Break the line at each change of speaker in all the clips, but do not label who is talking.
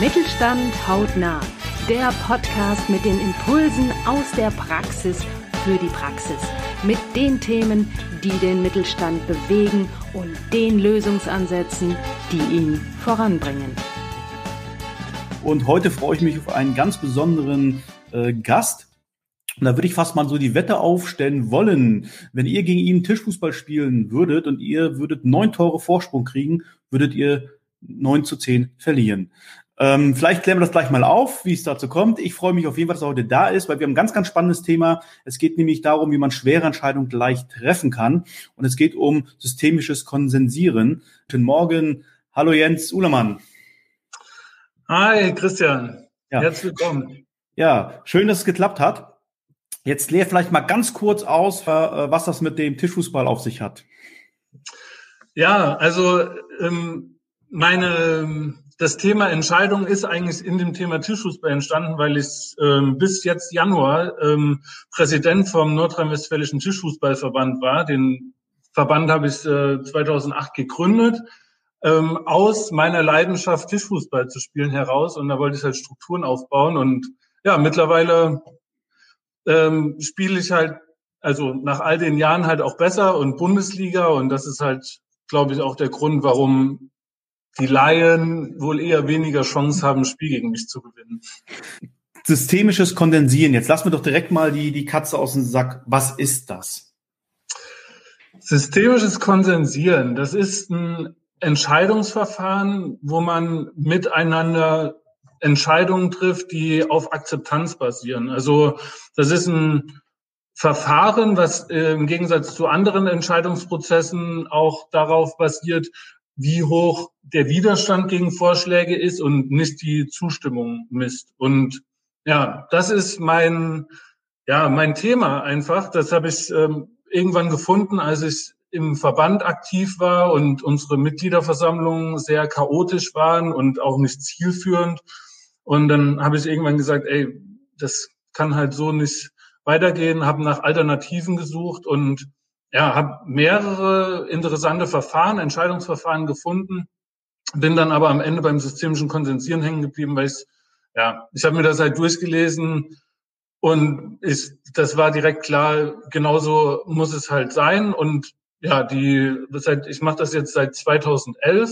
Mittelstand hautnah. Der Podcast mit den Impulsen aus der Praxis für die Praxis. Mit den Themen, die den Mittelstand bewegen und den Lösungsansätzen, die ihn voranbringen.
Und heute freue ich mich auf einen ganz besonderen äh, Gast. Und da würde ich fast mal so die Wette aufstellen wollen, wenn ihr gegen ihn Tischfußball spielen würdet und ihr würdet neun Tore Vorsprung kriegen, würdet ihr neun zu zehn verlieren. Ähm, vielleicht klären wir das gleich mal auf, wie es dazu kommt. Ich freue mich auf jeden Fall, dass er heute da ist, weil wir haben ein ganz, ganz spannendes Thema. Es geht nämlich darum, wie man schwere Entscheidungen leicht treffen kann. Und es geht um systemisches Konsensieren. Guten Morgen. Hallo Jens Uhlemann.
Hi Christian. Ja. Herzlich willkommen.
Ja, schön, dass es geklappt hat. Jetzt leer vielleicht mal ganz kurz aus, äh, was das mit dem Tischfußball auf sich hat.
Ja, also ähm, meine das Thema Entscheidung ist eigentlich in dem Thema Tischfußball entstanden, weil ich ähm, bis jetzt Januar ähm, Präsident vom Nordrhein-Westfälischen Tischfußballverband war. Den Verband habe ich äh, 2008 gegründet, ähm, aus meiner Leidenschaft Tischfußball zu spielen heraus. Und da wollte ich halt Strukturen aufbauen. Und ja, mittlerweile ähm, spiele ich halt, also nach all den Jahren halt auch besser und Bundesliga. Und das ist halt, glaube ich, auch der Grund, warum die Laien wohl eher weniger Chance haben, ein Spiel gegen mich zu gewinnen.
Systemisches Kondensieren. Jetzt lassen wir doch direkt mal die, die Katze aus dem Sack. Was ist das?
Systemisches Konsensieren, das ist ein Entscheidungsverfahren, wo man miteinander Entscheidungen trifft, die auf Akzeptanz basieren. Also das ist ein Verfahren, was im Gegensatz zu anderen Entscheidungsprozessen auch darauf basiert, wie hoch der Widerstand gegen Vorschläge ist und nicht die Zustimmung misst. Und ja, das ist mein, ja, mein Thema einfach. Das habe ich ähm, irgendwann gefunden, als ich im Verband aktiv war und unsere Mitgliederversammlungen sehr chaotisch waren und auch nicht zielführend. Und dann habe ich irgendwann gesagt, ey, das kann halt so nicht weitergehen, habe nach Alternativen gesucht und ja, habe mehrere interessante Verfahren, Entscheidungsverfahren gefunden, bin dann aber am Ende beim systemischen Konsensieren hängen geblieben, weil ich, ja, ich habe mir das halt durchgelesen und ich, das war direkt klar, genauso muss es halt sein. Und ja, die, seit, ich mache das jetzt seit 2011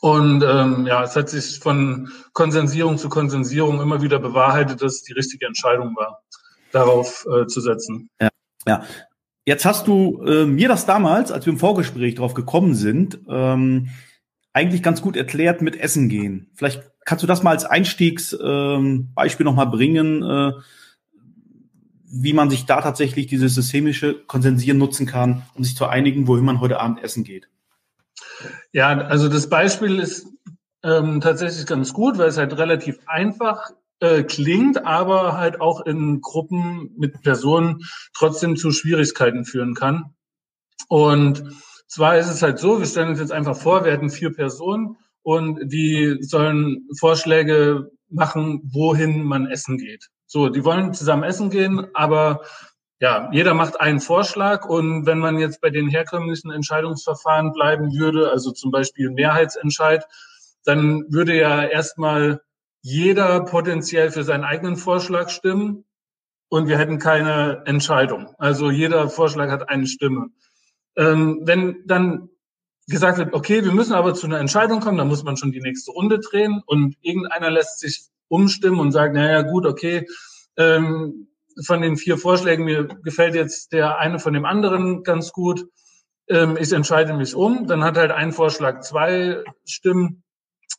und ähm, ja, es hat sich von Konsensierung zu Konsensierung immer wieder bewahrheitet, dass es die richtige Entscheidung war, darauf äh, zu setzen.
Ja, ja. Jetzt hast du äh, mir das damals, als wir im Vorgespräch drauf gekommen sind, ähm, eigentlich ganz gut erklärt mit Essen gehen. Vielleicht kannst du das mal als Einstiegsbeispiel ähm, nochmal bringen, äh, wie man sich da tatsächlich dieses systemische Konsensieren nutzen kann, um sich zu einigen, wohin man heute Abend essen geht.
Ja, also das Beispiel ist ähm, tatsächlich ganz gut, weil es halt relativ einfach äh, klingt, aber halt auch in Gruppen mit Personen trotzdem zu Schwierigkeiten führen kann. Und zwar ist es halt so, wir stellen uns jetzt einfach vor, wir hätten vier Personen und die sollen Vorschläge machen, wohin man essen geht. So, die wollen zusammen essen gehen, aber ja, jeder macht einen Vorschlag und wenn man jetzt bei den herkömmlichen Entscheidungsverfahren bleiben würde, also zum Beispiel Mehrheitsentscheid, dann würde ja erstmal jeder potenziell für seinen eigenen Vorschlag stimmen und wir hätten keine Entscheidung. Also jeder Vorschlag hat eine Stimme. Ähm, wenn dann gesagt wird, okay, wir müssen aber zu einer Entscheidung kommen, dann muss man schon die nächste Runde drehen und irgendeiner lässt sich umstimmen und sagt, naja gut, okay, ähm, von den vier Vorschlägen, mir gefällt jetzt der eine von dem anderen ganz gut, ähm, ich entscheide mich um, dann hat halt ein Vorschlag zwei Stimmen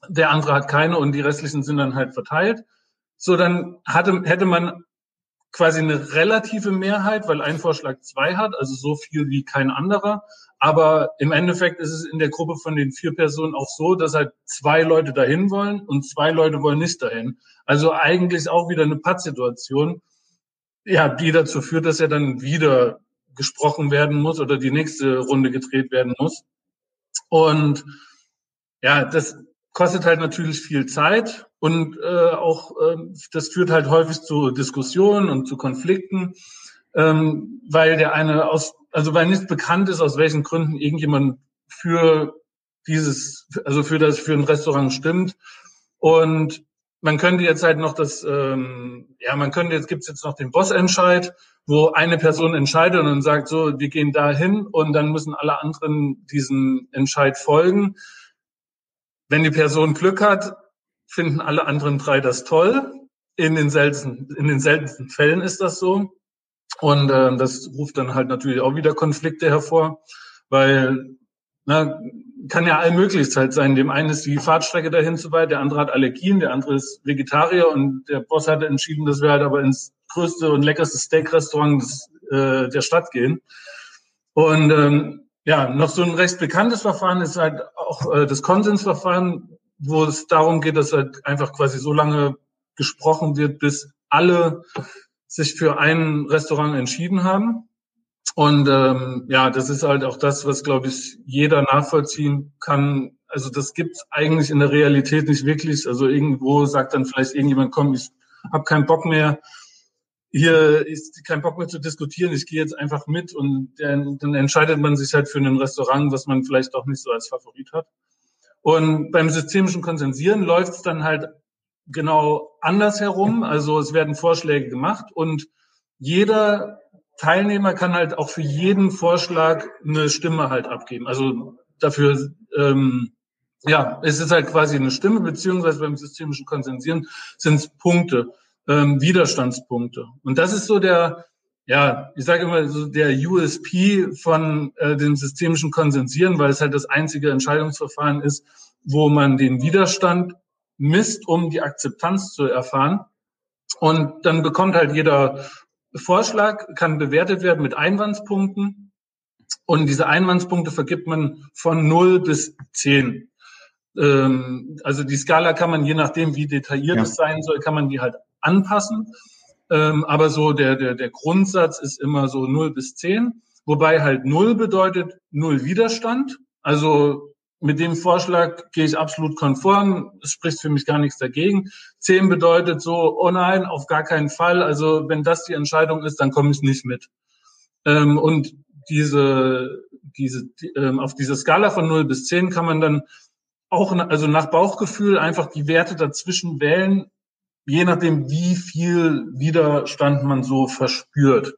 der andere hat keine und die restlichen sind dann halt verteilt. So, dann hatte, hätte man quasi eine relative Mehrheit, weil ein Vorschlag zwei hat, also so viel wie kein anderer. Aber im Endeffekt ist es in der Gruppe von den vier Personen auch so, dass halt zwei Leute dahin wollen und zwei Leute wollen nicht dahin. Also eigentlich auch wieder eine Pattsituation, ja, die dazu führt, dass er dann wieder gesprochen werden muss oder die nächste Runde gedreht werden muss. Und ja, das, kostet halt natürlich viel Zeit und äh, auch äh, das führt halt häufig zu Diskussionen und zu Konflikten, ähm, weil der eine aus, also weil nicht bekannt ist, aus welchen Gründen irgendjemand für dieses, also für das für ein Restaurant stimmt. Und man könnte jetzt halt noch das, ähm, ja, man könnte jetzt gibt's jetzt noch den Bossentscheid, wo eine Person entscheidet und sagt, so, wir gehen dahin und dann müssen alle anderen diesen Entscheid folgen. Wenn die Person Glück hat, finden alle anderen drei das toll. In den seltensten, in den seltensten Fällen ist das so. Und äh, das ruft dann halt natürlich auch wieder Konflikte hervor, weil na, kann ja allmöglich halt sein. Dem einen ist die Fahrtstrecke dahin zu weit, der andere hat Allergien, der andere ist Vegetarier und der Boss hat entschieden, dass wir halt aber ins größte und leckerste Steak-Restaurant äh, der Stadt gehen. Und ähm, ja, noch so ein recht bekanntes Verfahren ist halt auch äh, das Konsensverfahren, wo es darum geht, dass halt einfach quasi so lange gesprochen wird, bis alle sich für ein Restaurant entschieden haben. Und ähm, ja, das ist halt auch das, was, glaube ich, jeder nachvollziehen kann. Also das gibt's eigentlich in der Realität nicht wirklich. Also irgendwo sagt dann vielleicht irgendjemand, komm, ich habe keinen Bock mehr, hier ist kein Bock mehr zu diskutieren, ich gehe jetzt einfach mit und dann, dann entscheidet man sich halt für ein Restaurant, was man vielleicht auch nicht so als Favorit hat. Und beim systemischen Konsensieren läuft es dann halt genau andersherum. Also es werden Vorschläge gemacht und jeder Teilnehmer kann halt auch für jeden Vorschlag eine Stimme halt abgeben. Also dafür, ähm, ja, es ist halt quasi eine Stimme, beziehungsweise beim systemischen Konsensieren sind es Punkte, ähm, Widerstandspunkte. Und das ist so der, ja, ich sage immer so der USP von äh, dem systemischen Konsensieren, weil es halt das einzige Entscheidungsverfahren ist, wo man den Widerstand misst, um die Akzeptanz zu erfahren. Und dann bekommt halt jeder Vorschlag, kann bewertet werden mit Einwandspunkten. Und diese Einwandspunkte vergibt man von 0 bis 10. Ähm, also die Skala kann man, je nachdem, wie detailliert ja. es sein soll, kann man die halt anpassen. Ähm, aber so der, der, der Grundsatz ist immer so 0 bis 10. Wobei halt 0 bedeutet 0 Widerstand. Also mit dem Vorschlag gehe ich absolut konform. Es spricht für mich gar nichts dagegen. Zehn bedeutet so, oh nein, auf gar keinen Fall. Also wenn das die Entscheidung ist, dann komme ich nicht mit. Ähm, und diese, diese, die, ähm, auf dieser Skala von 0 bis 10 kann man dann auch, also nach Bauchgefühl einfach die Werte dazwischen wählen, je nachdem, wie viel Widerstand man so verspürt.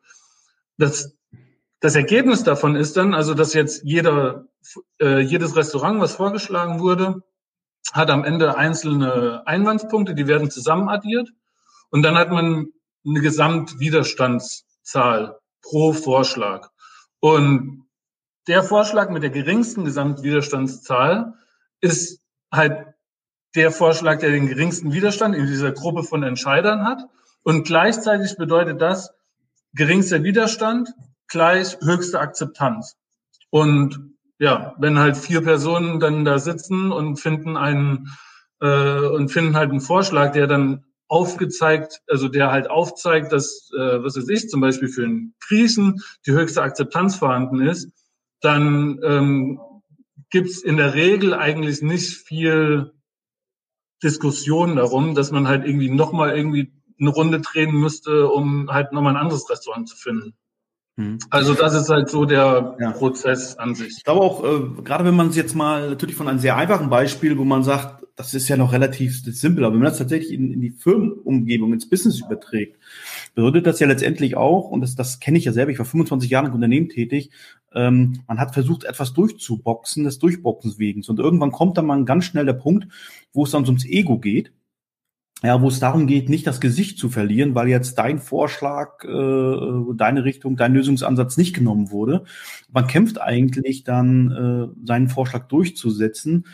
Das das Ergebnis davon ist dann, also dass jetzt jeder, äh, jedes Restaurant, was vorgeschlagen wurde, hat am Ende einzelne Einwandspunkte, die werden zusammen addiert und dann hat man eine Gesamtwiderstandszahl pro Vorschlag. Und der Vorschlag mit der geringsten Gesamtwiderstandszahl ist halt der Vorschlag, der den geringsten Widerstand in dieser Gruppe von Entscheidern hat. Und gleichzeitig bedeutet das geringster Widerstand gleich höchste Akzeptanz. Und ja, wenn halt vier Personen dann da sitzen und finden einen äh, und finden halt einen Vorschlag, der dann aufgezeigt, also der halt aufzeigt, dass, äh, was weiß ich, zum Beispiel für einen Krisen die höchste Akzeptanz vorhanden ist, dann ähm, gibt es in der Regel eigentlich nicht viel Diskussion darum, dass man halt irgendwie nochmal irgendwie eine Runde drehen müsste, um halt nochmal ein anderes Restaurant zu finden. Hm. Also das ist halt so der ja. Prozess an sich.
Ich glaube auch, äh, gerade wenn man es jetzt mal natürlich von einem sehr einfachen Beispiel, wo man sagt, das ist ja noch relativ simpel, aber wenn man das tatsächlich in, in die Firmenumgebung, ins Business überträgt, bedeutet das ja letztendlich auch, und das, das kenne ich ja selber, ich war 25 Jahre im Unternehmen tätig, ähm, man hat versucht, etwas durchzuboxen, des Durchboxens wegen. Und irgendwann kommt dann mal ganz schnell der Punkt, wo es dann ums Ego geht ja, wo es darum geht, nicht das Gesicht zu verlieren, weil jetzt dein Vorschlag, äh, deine Richtung, dein Lösungsansatz nicht genommen wurde. Man kämpft eigentlich dann, äh, seinen Vorschlag durchzusetzen,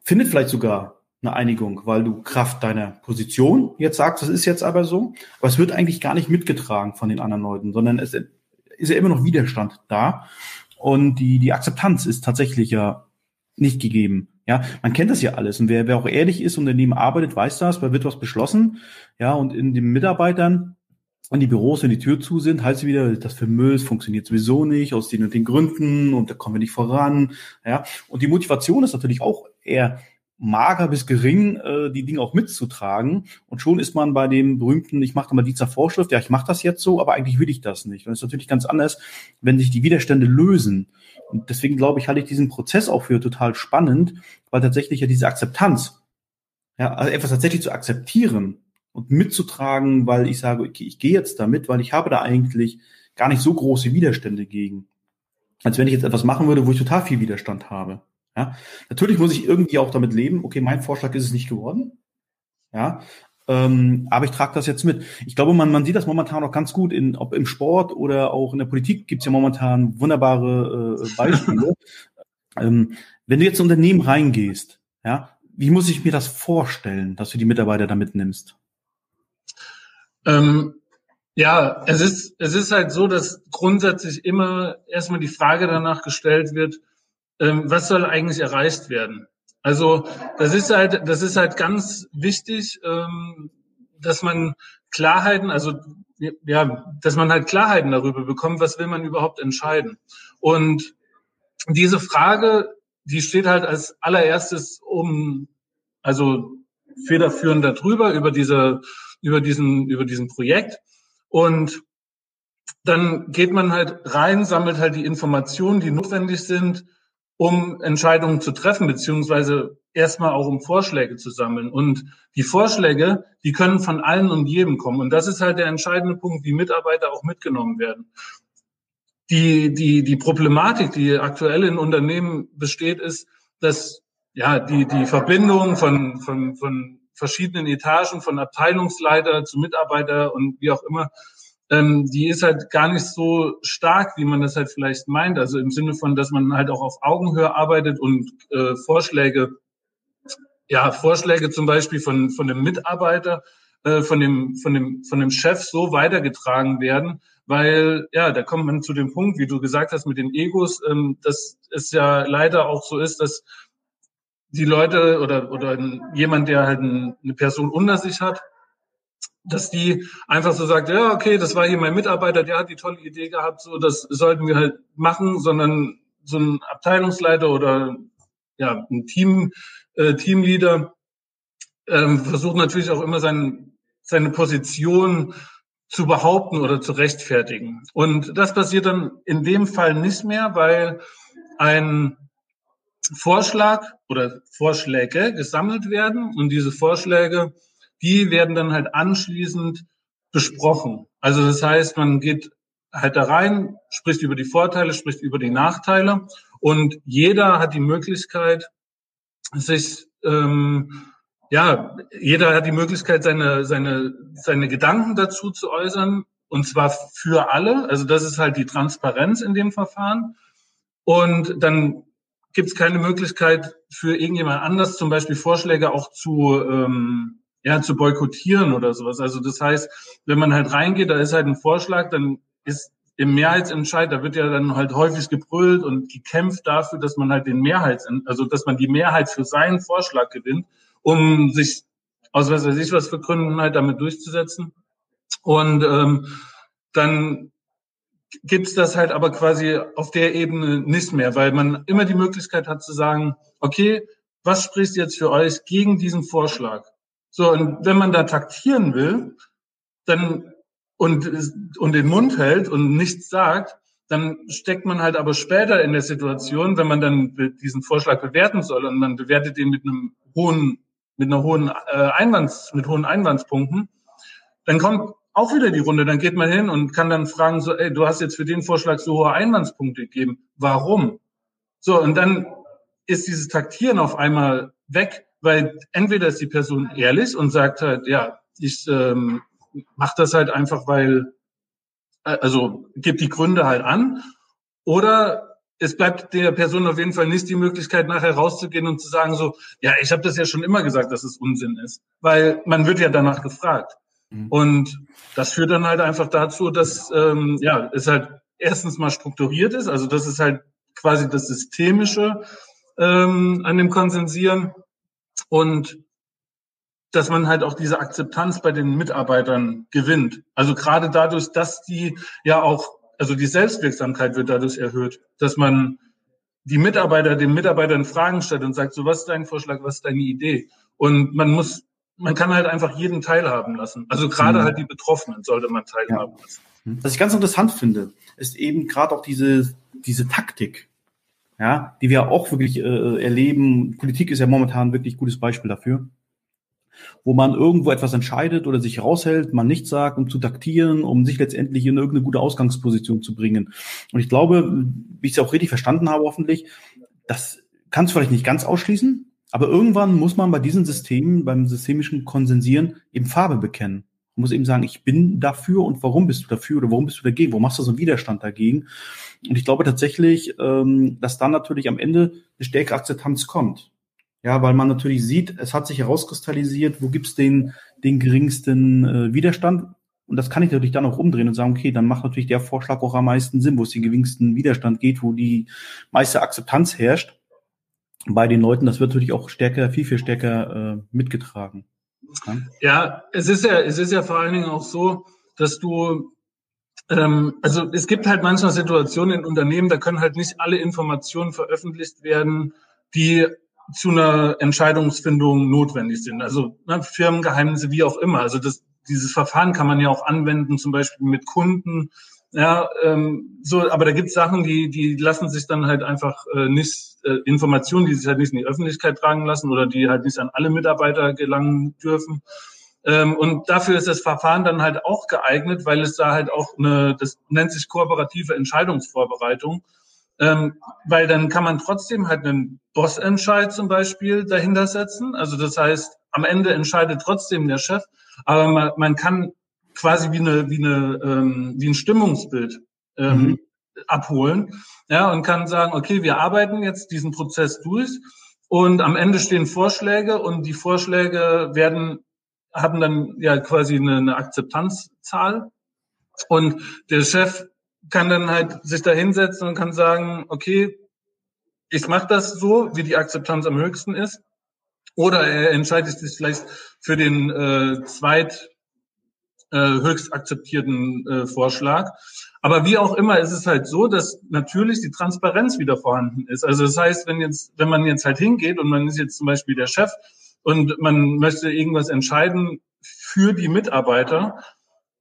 findet vielleicht sogar eine Einigung, weil du Kraft deiner Position jetzt sagst, das ist jetzt aber so, aber es wird eigentlich gar nicht mitgetragen von den anderen Leuten, sondern es ist ja immer noch Widerstand da und die, die Akzeptanz ist tatsächlich ja nicht gegeben. Ja, man kennt das ja alles. Und wer, wer auch ehrlich ist und daneben arbeitet, weiß das, da wird was beschlossen. Ja, und in den Mitarbeitern, wenn die Büros, wenn die Tür zu sind, heißt es wieder, das für Müll funktioniert sowieso nicht, aus den und den Gründen und da kommen wir nicht voran. Ja, und die Motivation ist natürlich auch eher mager bis gering, äh, die Dinge auch mitzutragen. Und schon ist man bei dem berühmten, ich mache mal dieser Vorschrift, ja, ich mache das jetzt so, aber eigentlich will ich das nicht. Und es ist natürlich ganz anders, wenn sich die Widerstände lösen. Und deswegen glaube ich, halte ich diesen Prozess auch für total spannend, weil tatsächlich ja diese Akzeptanz Ja, also etwas tatsächlich zu akzeptieren und mitzutragen, weil ich sage, okay, ich gehe jetzt damit, weil ich habe da eigentlich gar nicht so große Widerstände gegen. Als wenn ich jetzt etwas machen würde, wo ich total viel Widerstand habe. Ja, natürlich muss ich irgendwie auch damit leben. Okay, mein Vorschlag ist es nicht geworden. Ja, ähm, aber ich trage das jetzt mit. Ich glaube, man, man sieht das momentan auch ganz gut, in, ob im Sport oder auch in der Politik gibt es ja momentan wunderbare äh, Beispiele. ähm, wenn du jetzt in Unternehmen reingehst, ja, wie muss ich mir das vorstellen, dass du die Mitarbeiter da mitnimmst?
Ähm, ja, es ist, es ist halt so, dass grundsätzlich immer erstmal die Frage danach gestellt wird, ähm, was soll eigentlich erreicht werden? Also das ist halt, das ist halt ganz wichtig, ähm, dass man Klarheiten, also ja, dass man halt Klarheiten darüber bekommt, was will man überhaupt entscheiden. Und diese Frage, die steht halt als allererstes um, also federführend darüber, über diese, über diesen, über diesen Projekt. Und dann geht man halt rein, sammelt halt die Informationen, die notwendig sind, um Entscheidungen zu treffen, beziehungsweise erstmal auch um Vorschläge zu sammeln. Und die Vorschläge, die können von allen und jedem kommen. Und das ist halt der entscheidende Punkt, wie Mitarbeiter auch mitgenommen werden. Die, die, die Problematik, die aktuell in Unternehmen besteht, ist, dass ja die, die Verbindung von, von, von verschiedenen Etagen, von Abteilungsleiter zu Mitarbeiter und wie auch immer, ähm, die ist halt gar nicht so stark, wie man das halt vielleicht meint. Also im Sinne von, dass man halt auch auf Augenhöhe arbeitet und äh, Vorschläge, ja, Vorschläge zum Beispiel von, von dem Mitarbeiter, äh, von dem, von dem, von dem Chef so weitergetragen werden, weil, ja, da kommt man zu dem Punkt, wie du gesagt hast, mit den Egos, ähm, dass es ja leider auch so ist, dass die Leute oder, oder jemand, der halt eine Person unter sich hat, dass die einfach so sagt, ja, okay, das war hier mein Mitarbeiter, der hat die tolle Idee gehabt, so das sollten wir halt machen, sondern so ein Abteilungsleiter oder ja, ein Team, äh, Teamleader ähm, versucht natürlich auch immer sein, seine Position zu behaupten oder zu rechtfertigen. Und das passiert dann in dem Fall nicht mehr, weil ein Vorschlag oder Vorschläge gesammelt werden und diese Vorschläge die werden dann halt anschließend besprochen. Also das heißt, man geht halt da rein, spricht über die Vorteile, spricht über die Nachteile und jeder hat die Möglichkeit, sich ähm, ja, jeder hat die Möglichkeit, seine, seine, seine Gedanken dazu zu äußern, und zwar für alle. Also das ist halt die Transparenz in dem Verfahren. Und dann gibt es keine Möglichkeit für irgendjemand anders, zum Beispiel Vorschläge auch zu, ähm, ja, zu boykottieren oder sowas. Also das heißt, wenn man halt reingeht, da ist halt ein Vorschlag, dann ist im Mehrheitsentscheid, da wird ja dann halt häufig gebrüllt und gekämpft dafür, dass man halt den Mehrheits, also dass man die Mehrheit für seinen Vorschlag gewinnt, um sich aus was weiß ich was für Gründen halt damit durchzusetzen. Und ähm, dann gibt's das halt aber quasi auf der Ebene nicht mehr, weil man immer die Möglichkeit hat zu sagen, okay, was spricht jetzt für euch gegen diesen Vorschlag? So, und wenn man da taktieren will, dann und, und den Mund hält und nichts sagt, dann steckt man halt aber später in der Situation, wenn man dann diesen Vorschlag bewerten soll und man bewertet ihn mit einem hohen, mit einer hohen äh, Einwands, mit hohen Einwandspunkten, dann kommt auch wieder die Runde, dann geht man hin und kann dann fragen so, ey, du hast jetzt für den Vorschlag so hohe Einwandspunkte gegeben, warum? So, und dann ist dieses Taktieren auf einmal weg, weil entweder ist die Person ehrlich und sagt halt, ja, ich ähm, mache das halt einfach, weil, äh, also gibt die Gründe halt an, oder es bleibt der Person auf jeden Fall nicht die Möglichkeit, nachher rauszugehen und zu sagen so, ja, ich habe das ja schon immer gesagt, dass es Unsinn ist, weil man wird ja danach gefragt. Mhm. Und das führt dann halt einfach dazu, dass ähm, ja es halt erstens mal strukturiert ist, also das ist halt quasi das Systemische ähm, an dem Konsensieren und dass man halt auch diese Akzeptanz bei den Mitarbeitern gewinnt. Also gerade dadurch, dass die ja auch, also die Selbstwirksamkeit wird dadurch erhöht, dass man die Mitarbeiter, den Mitarbeitern Fragen stellt und sagt, so was ist dein Vorschlag, was ist deine Idee? Und man muss, man kann halt einfach jeden teilhaben lassen. Also gerade mhm. halt die Betroffenen sollte man teilhaben ja. lassen.
Was ich ganz interessant finde, ist eben gerade auch diese, diese Taktik ja, die wir auch wirklich äh, erleben. Politik ist ja momentan wirklich gutes Beispiel dafür. wo man irgendwo etwas entscheidet oder sich raushält, man nichts sagt, um zu taktieren, um sich letztendlich in irgendeine gute Ausgangsposition zu bringen. Und ich glaube, wie ich es auch richtig verstanden habe, hoffentlich, das kannst du vielleicht nicht ganz ausschließen, aber irgendwann muss man bei diesen Systemen, beim systemischen Konsensieren eben Farbe bekennen. Man muss eben sagen, ich bin dafür und warum bist du dafür oder warum bist du dagegen? Warum machst du so einen Widerstand dagegen? Und ich glaube tatsächlich, ähm, dass dann natürlich am Ende eine stärkere Akzeptanz kommt. Ja, weil man natürlich sieht, es hat sich herauskristallisiert, wo gibt's den, den geringsten äh, Widerstand. Und das kann ich natürlich dann auch umdrehen und sagen, okay, dann macht natürlich der Vorschlag auch am meisten Sinn, wo es den geringsten Widerstand geht, wo die meiste Akzeptanz herrscht bei den Leuten. Das wird natürlich auch stärker, viel, viel stärker äh, mitgetragen.
Ja? es ist ja, es ist ja vor allen Dingen auch so, dass du ähm, also es gibt halt manchmal Situationen in Unternehmen, da können halt nicht alle Informationen veröffentlicht werden, die zu einer Entscheidungsfindung notwendig sind. Also ne, Firmengeheimnisse, wie auch immer. Also das, dieses Verfahren kann man ja auch anwenden, zum Beispiel mit Kunden. Ja, ähm, so, aber da gibt es Sachen, die, die lassen sich dann halt einfach äh, nicht, äh, Informationen, die sich halt nicht in die Öffentlichkeit tragen lassen oder die halt nicht an alle Mitarbeiter gelangen dürfen. Ähm, und dafür ist das Verfahren dann halt auch geeignet, weil es da halt auch eine, das nennt sich kooperative Entscheidungsvorbereitung. Ähm, weil dann kann man trotzdem halt einen Bossentscheid zum Beispiel dahinter setzen. Also das heißt, am Ende entscheidet trotzdem der Chef, aber man, man kann quasi wie eine wie eine ähm, wie ein Stimmungsbild ähm, mhm. abholen, ja und kann sagen, okay, wir arbeiten jetzt diesen Prozess durch und am Ende stehen Vorschläge und die Vorschläge werden haben dann ja quasi eine, eine Akzeptanzzahl und der Chef kann dann halt sich da hinsetzen und kann sagen, okay, ich mache das so, wie die Akzeptanz am höchsten ist. Oder er entscheidet sich vielleicht für den äh, zweit äh, höchst akzeptierten äh, Vorschlag. Aber wie auch immer ist es halt so, dass natürlich die Transparenz wieder vorhanden ist. Also das heißt, wenn jetzt, wenn man jetzt halt hingeht und man ist jetzt zum Beispiel der Chef und man möchte irgendwas entscheiden für die Mitarbeiter,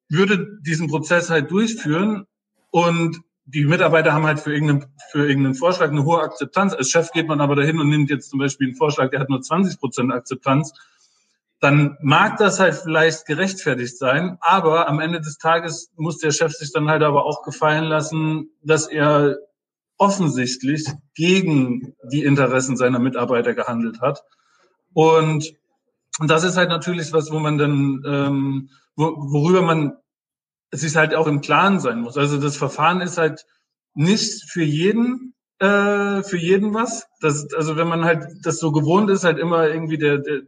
würde diesen Prozess halt durchführen und die Mitarbeiter haben halt für irgendeinen, für irgendeinen Vorschlag eine hohe Akzeptanz. Als Chef geht man aber dahin und nimmt jetzt zum Beispiel einen Vorschlag, der hat nur 20 Prozent Akzeptanz. Dann mag das halt vielleicht gerechtfertigt sein, aber am Ende des Tages muss der Chef sich dann halt aber auch gefallen lassen, dass er offensichtlich gegen die Interessen seiner Mitarbeiter gehandelt hat. Und, das ist halt natürlich was, wo man dann, ähm, wo, worüber man sich halt auch im Klaren sein muss. Also das Verfahren ist halt nicht für jeden äh, für jeden was. Das, also wenn man halt das so gewohnt ist, halt immer irgendwie der, der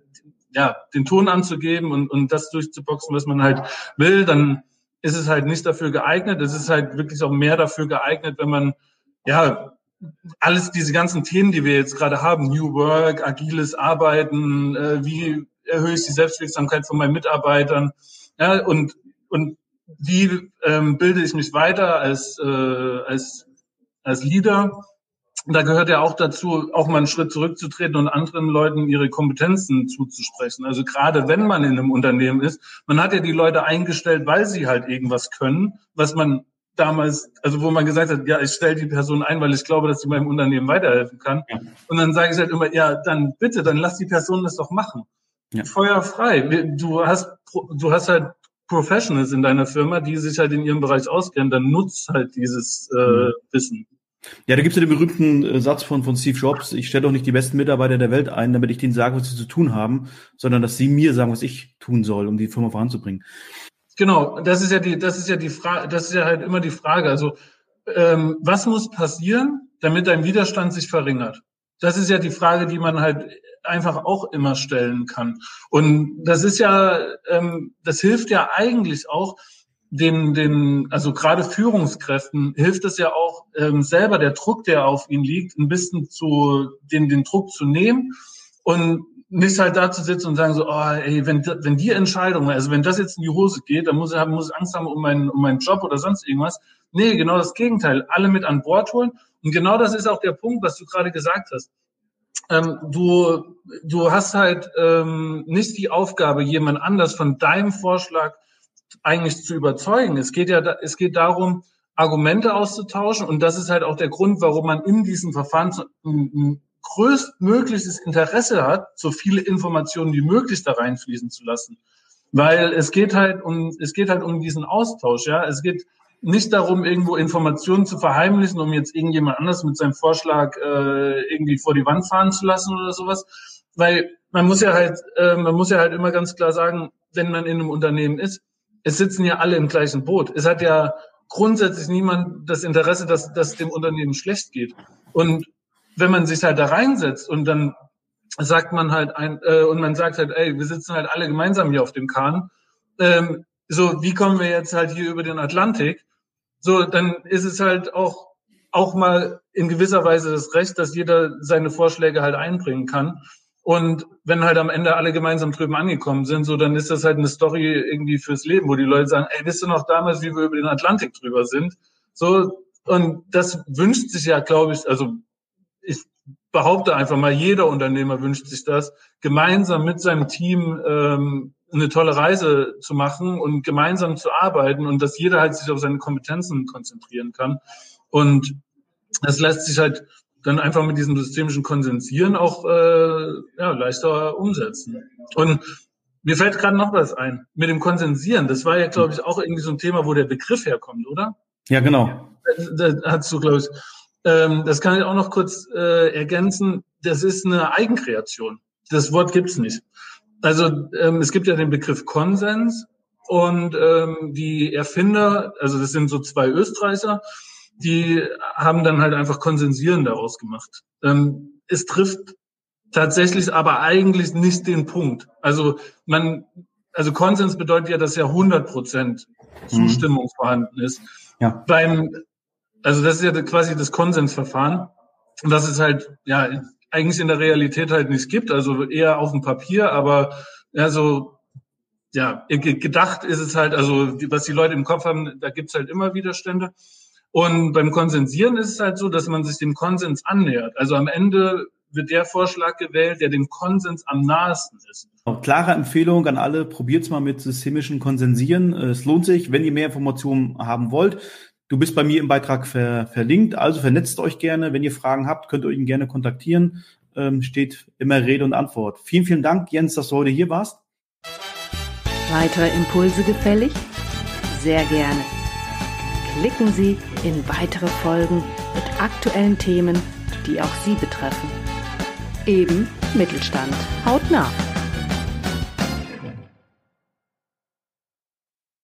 ja den Ton anzugeben und und das durchzuboxen, was man halt will, dann ist es halt nicht dafür geeignet. Es ist halt wirklich auch mehr dafür geeignet, wenn man ja alles diese ganzen Themen, die wir jetzt gerade haben, New Work, agiles Arbeiten, äh, wie erhöhe ich die Selbstwirksamkeit von meinen Mitarbeitern, ja und und wie ähm, bilde ich mich weiter als, äh, als, als Leader. Da gehört ja auch dazu, auch mal einen Schritt zurückzutreten und anderen Leuten ihre Kompetenzen zuzusprechen. Also gerade wenn man in einem Unternehmen ist, man hat ja die Leute eingestellt, weil sie halt irgendwas können, was man damals, also wo man gesagt hat, ja, ich stelle die Person ein, weil ich glaube, dass sie meinem Unternehmen weiterhelfen kann. Ja. Und dann sage ich halt immer, ja, dann bitte, dann lass die Person das doch machen. Ja. Feuer frei. Du hast, du hast halt Professionals in deiner Firma, die sich halt in ihrem Bereich auskennen, dann nutzt halt dieses äh, mhm. Wissen.
Ja, da gibt es ja den berühmten äh, Satz von, von Steve Jobs, ich stelle doch nicht die besten Mitarbeiter der Welt ein, damit ich denen sage, was sie zu tun haben, sondern dass sie mir sagen, was ich tun soll, um die Firma voranzubringen.
Genau, das ist ja die, das ist ja die Frage, das ist ja halt immer die Frage. Also ähm, was muss passieren, damit dein Widerstand sich verringert? Das ist ja die Frage, die man halt einfach auch immer stellen kann. Und das ist ja, ähm, das hilft ja eigentlich auch den, den, also gerade Führungskräften hilft es ja auch ähm, selber der Druck, der auf ihnen liegt, ein bisschen zu den, den Druck zu nehmen und nicht halt da zu sitzen und sagen so, oh, ey, wenn, wenn die Entscheidung, also wenn das jetzt in die Hose geht, dann muss ich, muss ich Angst haben um meinen, um meinen Job oder sonst irgendwas. Nee, genau das Gegenteil. Alle mit an Bord holen. Und genau das ist auch der Punkt, was du gerade gesagt hast ähm, du, du hast halt ähm, nicht die Aufgabe, jemand anders von deinem Vorschlag eigentlich zu überzeugen. Es geht ja, es geht darum, Argumente auszutauschen und das ist halt auch der Grund, warum man in diesem Verfahren größtmögliches Interesse hat, so viele Informationen wie möglich da reinfließen zu lassen. Weil es geht halt um, es geht halt um diesen Austausch, ja. Es geht nicht darum, irgendwo Informationen zu verheimlichen, um jetzt irgendjemand anders mit seinem Vorschlag äh, irgendwie vor die Wand fahren zu lassen oder sowas. Weil man muss ja halt, äh, man muss ja halt immer ganz klar sagen, wenn man in einem Unternehmen ist, es sitzen ja alle im gleichen Boot. Es hat ja grundsätzlich niemand das Interesse, dass, dass dem Unternehmen schlecht geht. Und wenn man sich halt da reinsetzt und dann sagt man halt ein, äh, und man sagt halt, ey, wir sitzen halt alle gemeinsam hier auf dem Kahn, ähm, so, wie kommen wir jetzt halt hier über den Atlantik? So, dann ist es halt auch, auch mal in gewisser Weise das Recht, dass jeder seine Vorschläge halt einbringen kann. Und wenn halt am Ende alle gemeinsam drüben angekommen sind, so dann ist das halt eine Story irgendwie fürs Leben, wo die Leute sagen, ey, wisst du noch damals, wie wir über den Atlantik drüber sind? So, und das wünscht sich ja, glaube ich, also ich behaupte einfach mal, jeder Unternehmer wünscht sich das, gemeinsam mit seinem Team ähm, eine tolle Reise zu machen und gemeinsam zu arbeiten und dass jeder halt sich auf seine Kompetenzen konzentrieren kann. Und das lässt sich halt dann einfach mit diesem systemischen Konsensieren auch äh, ja, leichter umsetzen. Und mir fällt gerade noch was ein. Mit dem Konsensieren, das war ja, glaube ich, auch irgendwie so ein Thema, wo der Begriff herkommt, oder?
Ja, genau.
Da, da hast du, glaube ich, ähm, das kann ich auch noch kurz äh, ergänzen. Das ist eine Eigenkreation. Das Wort gibt's nicht. Also ähm, es gibt ja den Begriff Konsens und ähm, die Erfinder, also das sind so zwei Österreicher, die haben dann halt einfach Konsensieren daraus gemacht. Ähm, es trifft tatsächlich aber eigentlich nicht den Punkt. Also man, also Konsens bedeutet ja, dass ja 100 Prozent mhm. Zustimmung mhm. vorhanden ist. Ja. Beim, also das ist ja quasi das Konsensverfahren, was es halt ja eigentlich in der Realität halt nicht gibt. Also eher auf dem Papier, aber ja so ja gedacht ist es halt, also was die Leute im Kopf haben, da gibt's halt immer Widerstände. Und beim Konsensieren ist es halt so, dass man sich dem Konsens annähert. Also am Ende wird der Vorschlag gewählt, der dem Konsens am nahesten ist.
Klare Empfehlung an alle, probiert's mal mit systemischen Konsensieren. Es lohnt sich, wenn ihr mehr Informationen haben wollt. Du bist bei mir im Beitrag ver verlinkt, also vernetzt euch gerne. Wenn ihr Fragen habt, könnt ihr ihn gerne kontaktieren. Ähm, steht immer Rede und Antwort. Vielen, vielen Dank, Jens, dass du heute hier warst.
Weitere Impulse gefällig? Sehr gerne klicken Sie in weitere Folgen mit aktuellen Themen, die auch Sie betreffen. Eben Mittelstand. Haut nach!